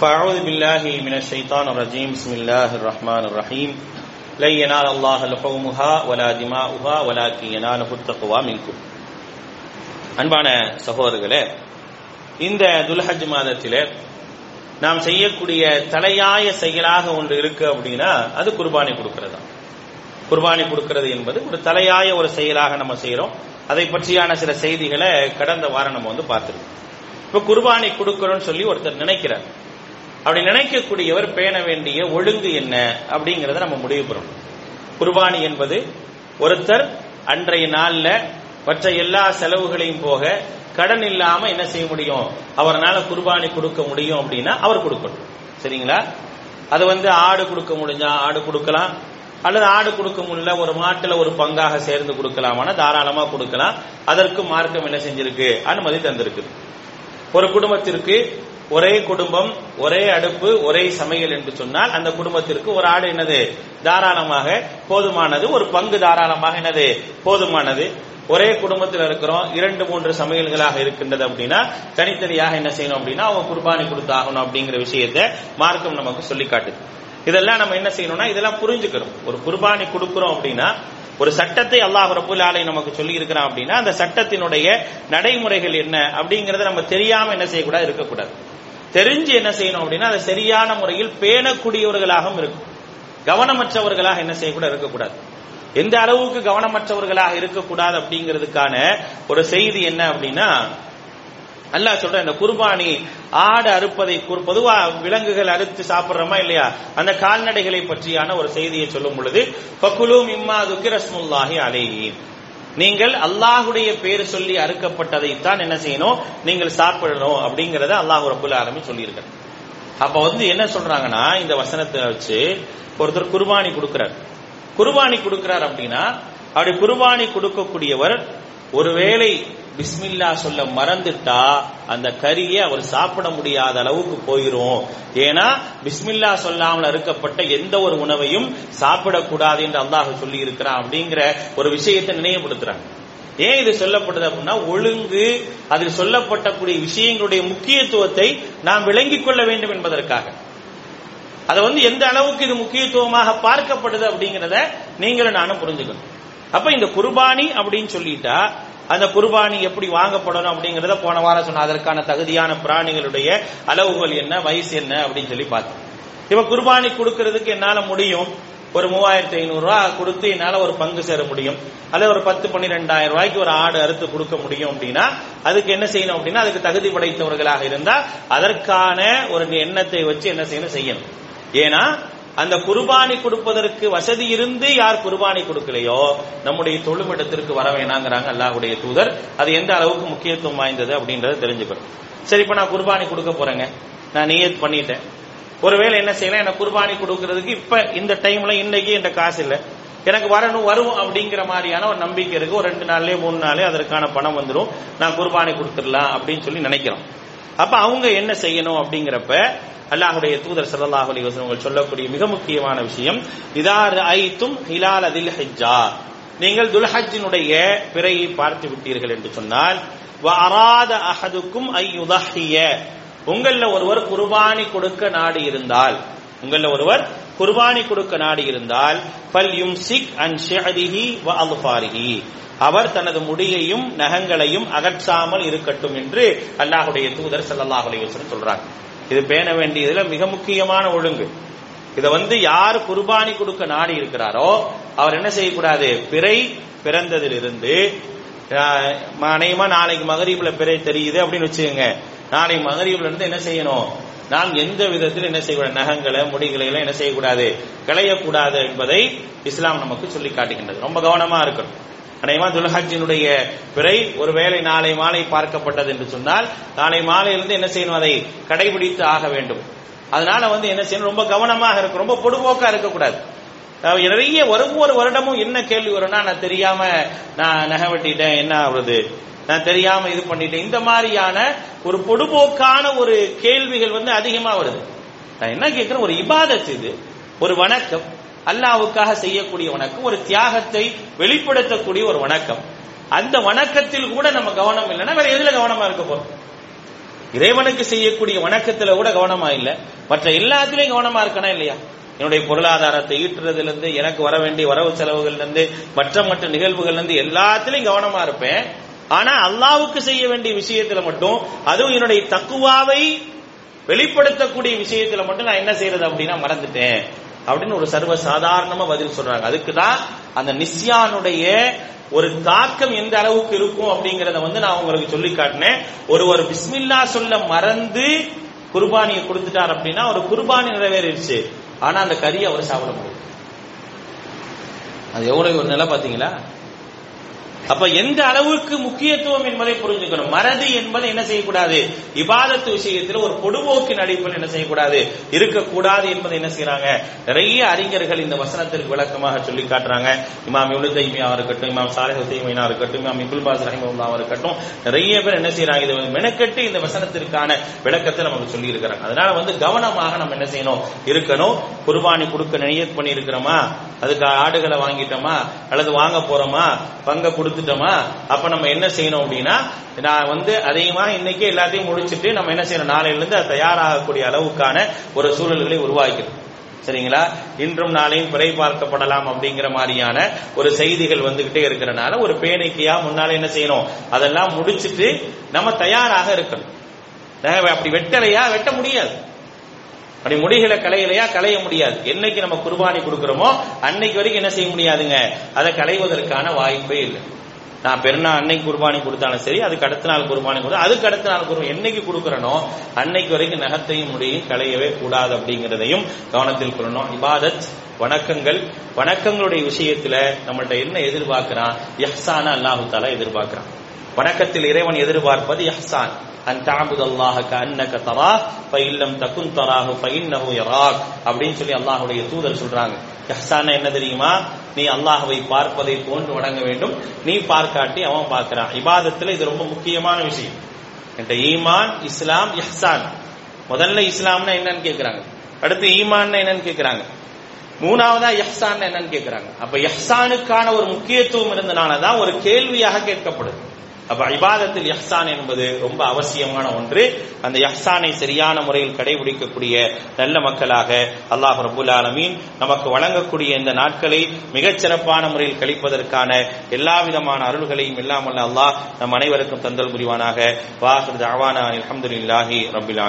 A: فأعوذ بالله من الشيطان الرجيم بسم الله الرحمن الرحيم لن ينال الله لحومها ولا دماؤها ولكن يناله التقوى منكم அன்பான சகோதரர்களே இந்த துல்ஹஜ் மாதத்திலே நாம் செய்யக்கூடிய தலையாய செயலாக ஒன்று இருக்கு அப்படின்னா அது குர்பானி கொடுக்கிறது தான் குர்பானி கொடுக்கிறது என்பது ஒரு தலையாய ஒரு செயலாக நம்ம செய்யறோம் அதை பற்றியான சில செய்திகளை கடந்த வாரம் நம்ம வந்து பார்த்துருக்கோம். இப்ப குர்பானி கொடுக்கணும்னு சொல்லி ஒருத்தர் நினைக்கிறார். அப்படி நினைக்கக்கூடியவர் பேண வேண்டிய ஒழுங்கு என்ன அப்படிங்கறத நம்ம முடிவு பெறணும் குர்பானி என்பது ஒருத்தர் அன்றைய நாள்ல மற்ற எல்லா செலவுகளையும் போக கடன் இல்லாம என்ன செய்ய முடியும்? அவரால் குர்பானி கொடுக்க முடியும் அப்படின்னா அவர் கொடுக்கணும் சரிங்களா? அது வந்து ஆடு கொடுக்க முடிஞ்சா ஆடு கொடுக்கலாம். அல்லது ஆடு கொடுக்க முடியல ஒரு மாட்டுல ஒரு பங்காக சேர்ந்து கொடுக்கலாமான தாராளமா கொடுக்கலாம். அதற்கு மார்க்கம் என்ன செஞ்சிருக்கு? அனுமதி தந்திருக்கு. ஒரு குடும்பத்திற்கு ஒரே குடும்பம் ஒரே அடுப்பு ஒரே சமையல் என்று சொன்னால் அந்த குடும்பத்திற்கு ஒரு ஆடு என்னது? தாராளமாக போதுமானது. ஒரு பங்கு தாராளமாக என்னது? போதுமானது. ஒரே குடும்பத்தில் இருக்கிறோம். இரண்டு மூன்று சமையல்களாக இருக்கின்றது அப்படின்னா தனித்தனியாக என்ன செய்யணும் அப்படின்னா அவங்க குர்பானி கொடுத்தாகணும் அப்படிங்கிற விஷயத்தை மார்க்கம் நமக்கு சொல்லி காட்டுது இதெல்லாம் நம்ம என்ன செய்யணும்னா இதெல்லாம் புரிஞ்சுக்கணும். ஒரு குர்பானி கொடுக்கிறோம் அப்படின்னா ஒரு சட்டத்தை அல்லாஹ் ரபுல் ஆலை நமக்கு சொல்லி இருக்கிறான் அப்படின்னா அந்த சட்டத்தினுடைய நடைமுறைகள் என்ன அப்படிங்கறத நம்ம தெரியாம என்ன செய்யக்கூடாது இருக்கக்கூடாது. தெரிஞ்சு என்ன செய்யணும் அப்படின்னா அதை சரியான முறையில் பேணக்கூடியவர்களாகவும் இருக்கும் கவனமற்றவர்களாக என்ன செய்யக்கூடாது இருக்கக்கூடாது. எந்த அளவுக்கு கவனமற்றவர்களாக இருக்கக்கூடாது அப்படிங்கிறதுக்கான ஒரு செய்தி என்ன அப்படின்னா அல்லாஹ் சொல்ற இந்த குர்பானி ஆடு அறுப்பதை பொதுவா விலங்குகள் அறுத்து சாப்பிடுறோமா இல்லையா? அந்த கால்நடைகளை பற்றியான ஒரு செய்தியை சொல்லும் பொழுது ஃபகுலு இம்மா துக்கிரஸ்முல்லாஹி அலேஹி. நீங்கள் அல்லாஹுடைய பேர் சொல்லி அறுக்கப்பட்டதைத்தான் என்ன செய்யணும்? நீங்கள் சாப்பிடணும் அப்படிங்கறத அல்லாஹ் ரபுல் ஆலமி சொல்லியிருக்காரு. அப்ப வந்து என்ன சொல்றாங்கன்னா இந்த வசனத்தை வச்சு ஒருத்தர் குர்பானி கொடுக்கிறார். குர்பானி கொடுக்கிறார் அப்படின்னா அப்படி குர்பானி கொடுக்கக்கூடியவர் ஒருவேளை பிஸ்மில்லா சொல்ல மறந்துட்டா அந்த கறியை அவர் சாப்பிட முடியாத அளவுக்கு போயிரும். ஏன்னா பிஸ்மில்லா சொல்லாமல் அறுக்கப்பட்ட எந்த ஒரு உணவையும் சாப்பிடக்கூடாது என்று அல்லாஹ் சொல்லி இருக்கிறான் அப்படிங்கிற ஒரு விஷயத்தை நினைவுபடுத்துறாங்க. ஏன் இது சொல்லப்படுது அப்படின்னா ஒழுங்கு அதில் சொல்லப்பட்டக்கூடிய விஷயங்களுடைய முக்கியத்துவத்தை நாம் விளங்கிக் கொள்ள வேண்டும் என்பதற்காக. அதை வந்து எந்த அளவுக்கு இது முக்கியத்துவமாக பார்க்கப்படுது அப்படிங்கிறத நீங்களும் நானும் புரிஞ்சுக்கணும். அப்ப இந்த குர்பானி அப்படின்னு சொல்லிட்டா அந்த குர்பானி எப்படி வாங்கப்படணும் அப்படிங்கறத போன வாரம் சொன்ன அதற்கான தகுதியான பிராணிகளுடைய அளவுகள் என்ன வயசு என்ன அப்படின்னு சொல்லி பார்த்தோம். இப்ப குர்பானி கொடுக்கறதுக்கு என்னால முடியும்? ஒரு மூவாயிரத்தி ஐநூறு ரூபா கொடுத்து என்னால ஒரு பங்கு சேர முடியும். அல்லது ஒரு பத்து பன்னிரெண்டாயிரம் ரூபாய்க்கு ஒரு ஆடு அறுத்து கொடுக்க முடியும் அப்படின்னா அதுக்கு என்ன செய்யணும் அப்படின்னா அதுக்கு தகுதி படைத்தவர்களாக இருந்தா அதற்கான ஒரு எண்ணத்தை வச்சு என்ன செய்யணும்? செய்யணும். ஏன்னா அந்த குர்பானி கொடுப்பதற்கு வசதி இருந்து யார் குர்பானி கொடுக்கலையோ நம்முடைய தொழுமிடத்திற்கு வர வேணாங்கிறாங்க அல்லாஹுடைய தூதர். அது எந்த அளவுக்கு முக்கியத்துவம் வாய்ந்தது அப்படின்றத தெரிஞ்சுக்கணும். சரி இப்ப நான் குர்பானி கொடுக்க போறேங்க. நான் நியத் பண்ணிட்டேன். ஒருவேளை என்ன செய்யலாம்? எனக்கு குர்பானி கொடுக்கறதுக்கு இப்ப இந்த டைம்ல இன்னைக்கு என்ற காசு இல்லை. எனக்கு வரணும் வரும் அப்படிங்கிற மாதிரியான ஒரு நம்பிக்கை இருக்கு. ஒரு ரெண்டு நாள்லயே மூணு நாளே அதற்கான பணம் வந்துடும் நான் குர்பானி கொடுத்துடலாம் அப்படின்னு சொல்லி நினைக்கிறோம். அப்ப அவங்க என்ன செய்யணும் அப்படிங்கிறப்ப அல்லாஹுடைய தூதர் ஸல்லல்லாஹு அலி வசனம் சொல்லக்கூடிய மிக முக்கியமான விஷயம் இதா ஐத்தும் ஹிலால் அதில் ஹஜ்ஜா நீங்கள் துல்ஹஜ்ஜினுடைய பிறையை பார்த்து விட்டீர்கள் என்று சொன்னால் அராத அஹதுக்கும் ஐ உங்களில் ஒருவர் குர்பானி கொடுக்க நாடு இருந்தால் உங்கள ஒருவர் குர்பானி கொடுக்க நாடி இருந்தால் பல் யும்சிக் அன் ஷிஅதிஹி வ அல்ஃபாரிஹி. அவர் தனது முடியையும் நகங்களையும் அகற்றாமல் இருக்கட்டும் என்று அல்லாஹுடைய தூதர் ஸல்லல்லாஹு அலைஹி சொல்றாங்க இது பேண வேண்டியதுல மிக முக்கியமான ஒழுங்கு. இதை வந்து யார் குர்பானி கொடுக்க நாடி இருக்கிறாரோ அவர் என்ன செய்யக்கூடாது? பிறை பிறந்ததிலிருந்து அநேகமா நாளைக்கு மகரீப்ல பிறை தெரியுது அப்படின்னு வச்சுக்கோங்க. நாளைக்கு மகரீப்ல இருந்து என்ன செய்யணும்? நாம் எந்த விதத்தில் என்ன செய்யக்கூடாது? நகங்களை முடிகளை எல்லாம் என்ன செய்யக்கூடாது? களையக்கூடாது என்பதை இஸ்லாம் நமக்கு சொல்லி காட்டுகின்றது. ரொம்ப கவனமா இருக்கணும். அனைவா துல்ஹஜினுடைய பிறை ஒருவேளை நாளை மாலை பார்க்கப்பட்டது என்று சொன்னால் நாளை மாலையிலிருந்து என்ன செய்யணும்? அதை கடைபிடித்து ஆக வேண்டும். அதனால வந்து என்ன செய்யணும்? ரொம்ப கவனமாக இருக்கும் ரொம்ப பொடுபோக்கா இருக்கக்கூடாது. நிறைய ஒவ்வொரு வருடமும் என்ன கேள்வி வரும்னா நான் தெரியாம நான் நகை வெட்டிட்டேன் என்ன ஆகுறது? நான் தெரியாம இது பண்ணிட்டேன். இந்த மாதிரியான ஒரு பொடுபோக்கான ஒரு கேள்விகள் வந்து அதிகமா வருது. நான் என்ன கேட்கிறேன் ஒரு இபாதத் இது. ஒரு வணக்கம். அல்லாவுக்காக செய்யக்கூடிய வணக்கம். ஒரு தியாகத்தை வெளிப்படுத்தக்கூடிய ஒரு வணக்கம். அந்த வணக்கத்தில் கூட நம்ம கவனம் இல்லைன்னா வேற எதுல கவனமா இருக்க போறோம்? இறைவனுக்கு செய்யக்கூடிய வணக்கத்துல கூட கவனமா இல்ல. மற்ற எல்லாத்திலையும் கவனமா இருக்கணும் இல்லையா? என்னுடைய பொருளாதாரத்தை ஈட்டுறதுல இருந்து எனக்கு வர வேண்டிய வரவு செலவுகள்ல இருந்து மற்ற மற்ற நிகழ்வுகள்ல இருந்து எல்லாத்திலையும் கவனமா இருப்பேன். ஆனா அல்லாவுக்கு செய்ய வேண்டிய விஷயத்துல மட்டும் அதுவும் என்னுடைய தக்குவாவை வெளிப்படுத்தக்கூடிய விஷயத்துல மட்டும் நான் என்ன செய்யறது அப்படின்னா மறந்துட்டேன். அப்படின்னு ஒரு சர்வ சாதாரணமா பதில் சொல்றாங்க. அதுக்கு தான் அந்த நிஸ்யானுடைய ஒரு தாக்கம் எந்த அளவுக்கு இருக்கும் அப்படிங்கறத வந்து நான் உங்களுக்கு சொல்லி காட்டினேன். ஒருவர் பிஸ்மில்லா சொல்ல மறந்து குர்பானியை கொடுத்துட்டார் அப்படின்னா ஒரு குர்பானி நிறைவேறிடுச்சு. ஆனா அந்த கறியை அவர் சாப்பிட முடியும் அது எவ்வளவு ஒரு நிலை பாத்தீங்களா அப்ப எந்த அளவுக்கு முக்கியத்துவம் என்பதை புரிஞ்சுக்கணும். மறதி என்பதை என்ன செய்யக்கூடாது? இபாதத்து விஷயத்தில் ஒரு பொடுபோக்கின் அடிப்பில் என்ன செய்யக்கூடாது? இருக்கக்கூடாது என்பதை என்ன செய்யறாங்க நிறைய அறிஞர்கள் இந்த வசனத்திற்கு விளக்கமாக சொல்லி காட்டுறாங்க. இமாம் இவ்வளவு தைமியா இருக்கட்டும் இமாம் சாலிஹ் இருக்கட்டும் இமாம் இபுல் பாஸ் ரஹிமஹுல்லாஹ் இருக்கட்டும் நிறைய பேர் என்ன செய்யறாங்க இது வந்து மெனக்கெட்டு இந்த வசனத்திற்கான விளக்கத்தை நமக்கு சொல்லி இருக்கிறாங்க அதனால வந்து கவனமாக நம்ம என்ன செய்யணும்? இருக்கணும். குர்பானி கொடுக்க நினைவு பண்ணி இருக்கிறோமா அதுக்கு ஆடுகளை வாங்கிட்டோமா? அல்லது வாங்க போறோமா? பங்க கொடுத்துட்டோமா அப்ப நம்ம என்ன செய்யணும் அப்படின்னா நான் வந்து அதிகமா இன்னைக்கு எல்லாத்தையும் முடிச்சிட்டு நம்ம என்ன செய்யணும்? நாளையில இருந்து தயாராகக்கூடிய அளவுக்கான ஒரு சூழல்களை உருவாக்கணும் சரிங்களா? இன்றும் நாளையும் பிறை பார்க்கப்படலாம் அப்படிங்கிற மாதிரியான ஒரு செய்திகள் வந்துகிட்டே இருக்கிறனால ஒரு பேணிக்கையா முன்னால என்ன செய்யணும்? அதெல்லாம் முடிச்சிட்டு நம்ம தயாராக இருக்கணும். அப்படி வெட்டலையா? வெட்ட முடியாது. அப்படி முடிகளை களையலையா? களைய முடியாது. என்னைக்கு நம்ம குர்பானி கொடுக்கிறோமோ அன்னைக்கு வரைக்கும் என்ன செய்ய முடியாதுங்க. அதை களைவதற்கான வாய்ப்பே இல்லை. நான் பெருநாள் அன்னைக்கு குர்பானி கொடுத்தாலும் சரி அதுக்கு அடுத்த நாள் குர்பானி கொடுத்தா அதுக்கு அடுத்த நாள் குர்பானி என்னைக்கு கொடுக்கறனோ அன்னைக்கு வரைக்கும் நகத்தையும் முடியும் களையவே கூடாது அப்படிங்கிறதையும் கவனத்தில் கொள்ளணும். இபாதத் வணக்கங்கள். வணக்கங்களுடைய விஷயத்துல நம்மள்ட்ட என்ன எதிர்பார்க்கிறான்? யஹ்சான அல்லாஹு தாலா எதிர்பார்க்கிறான். வணக்கத்தில் இறைவன் எதிர்பார்ப்பது யஹ்சான் அன் தாபுத் அல்லாஹ கன்னக தரா ஃபைல்லம் தகுன் தராஹு ஃபைன்னஹு யராக் அப்படின்னு சொல்லி அல்லாஹுடைய தூதர் சொல்றாங்க. இஹ்சான் என்ன தெரியுமா? நீ அல்லாஹுவை பார்ப்பதை போன்று வணங்க வேண்டும். நீ பார்க்காட்டி அவன் பார்க்கிறான். இபாதத்துல இது ரொம்ப முக்கியமான விஷயம். என்ற ஈமான் இஸ்லாம் இஹ்சான் முதல்ல இஸ்லாம்னா என்னன்னு கேக்குறாங்க. அடுத்து ஈமான் என்னன்னு கேக்குறாங்க. மூணாவதா இஹ்சான் என்னன்னு கேக்குறாங்க. அப்ப இஹ்சானுக்கான ஒரு முக்கியத்துவம் இருந்தனாலதான் ஒரு கேள்வியாக கேட்கப்படுது. அப்ப இபாதத்தில் யஹ்சான் என்பது ரொம்ப அவசியமான ஒன்று. அந்த யஹ்சானை சரியான முறையில் கடைபிடிக்கக்கூடிய நல்ல மக்களாக அல்லாஹ் ரபுல் ஆலமீன் நமக்கு வழங்கக்கூடிய இந்த நாட்களை மிகச் சிறப்பான முறையில் கழிப்பதற்கான எல்லா விதமான அருள்களையும் இல்லாமல் அல்லாஹ் நம் அனைவருக்கும் தந்தல் புரிவானாக. வாஹர் அவானா அலமதுல்லாஹி ரபுல்லா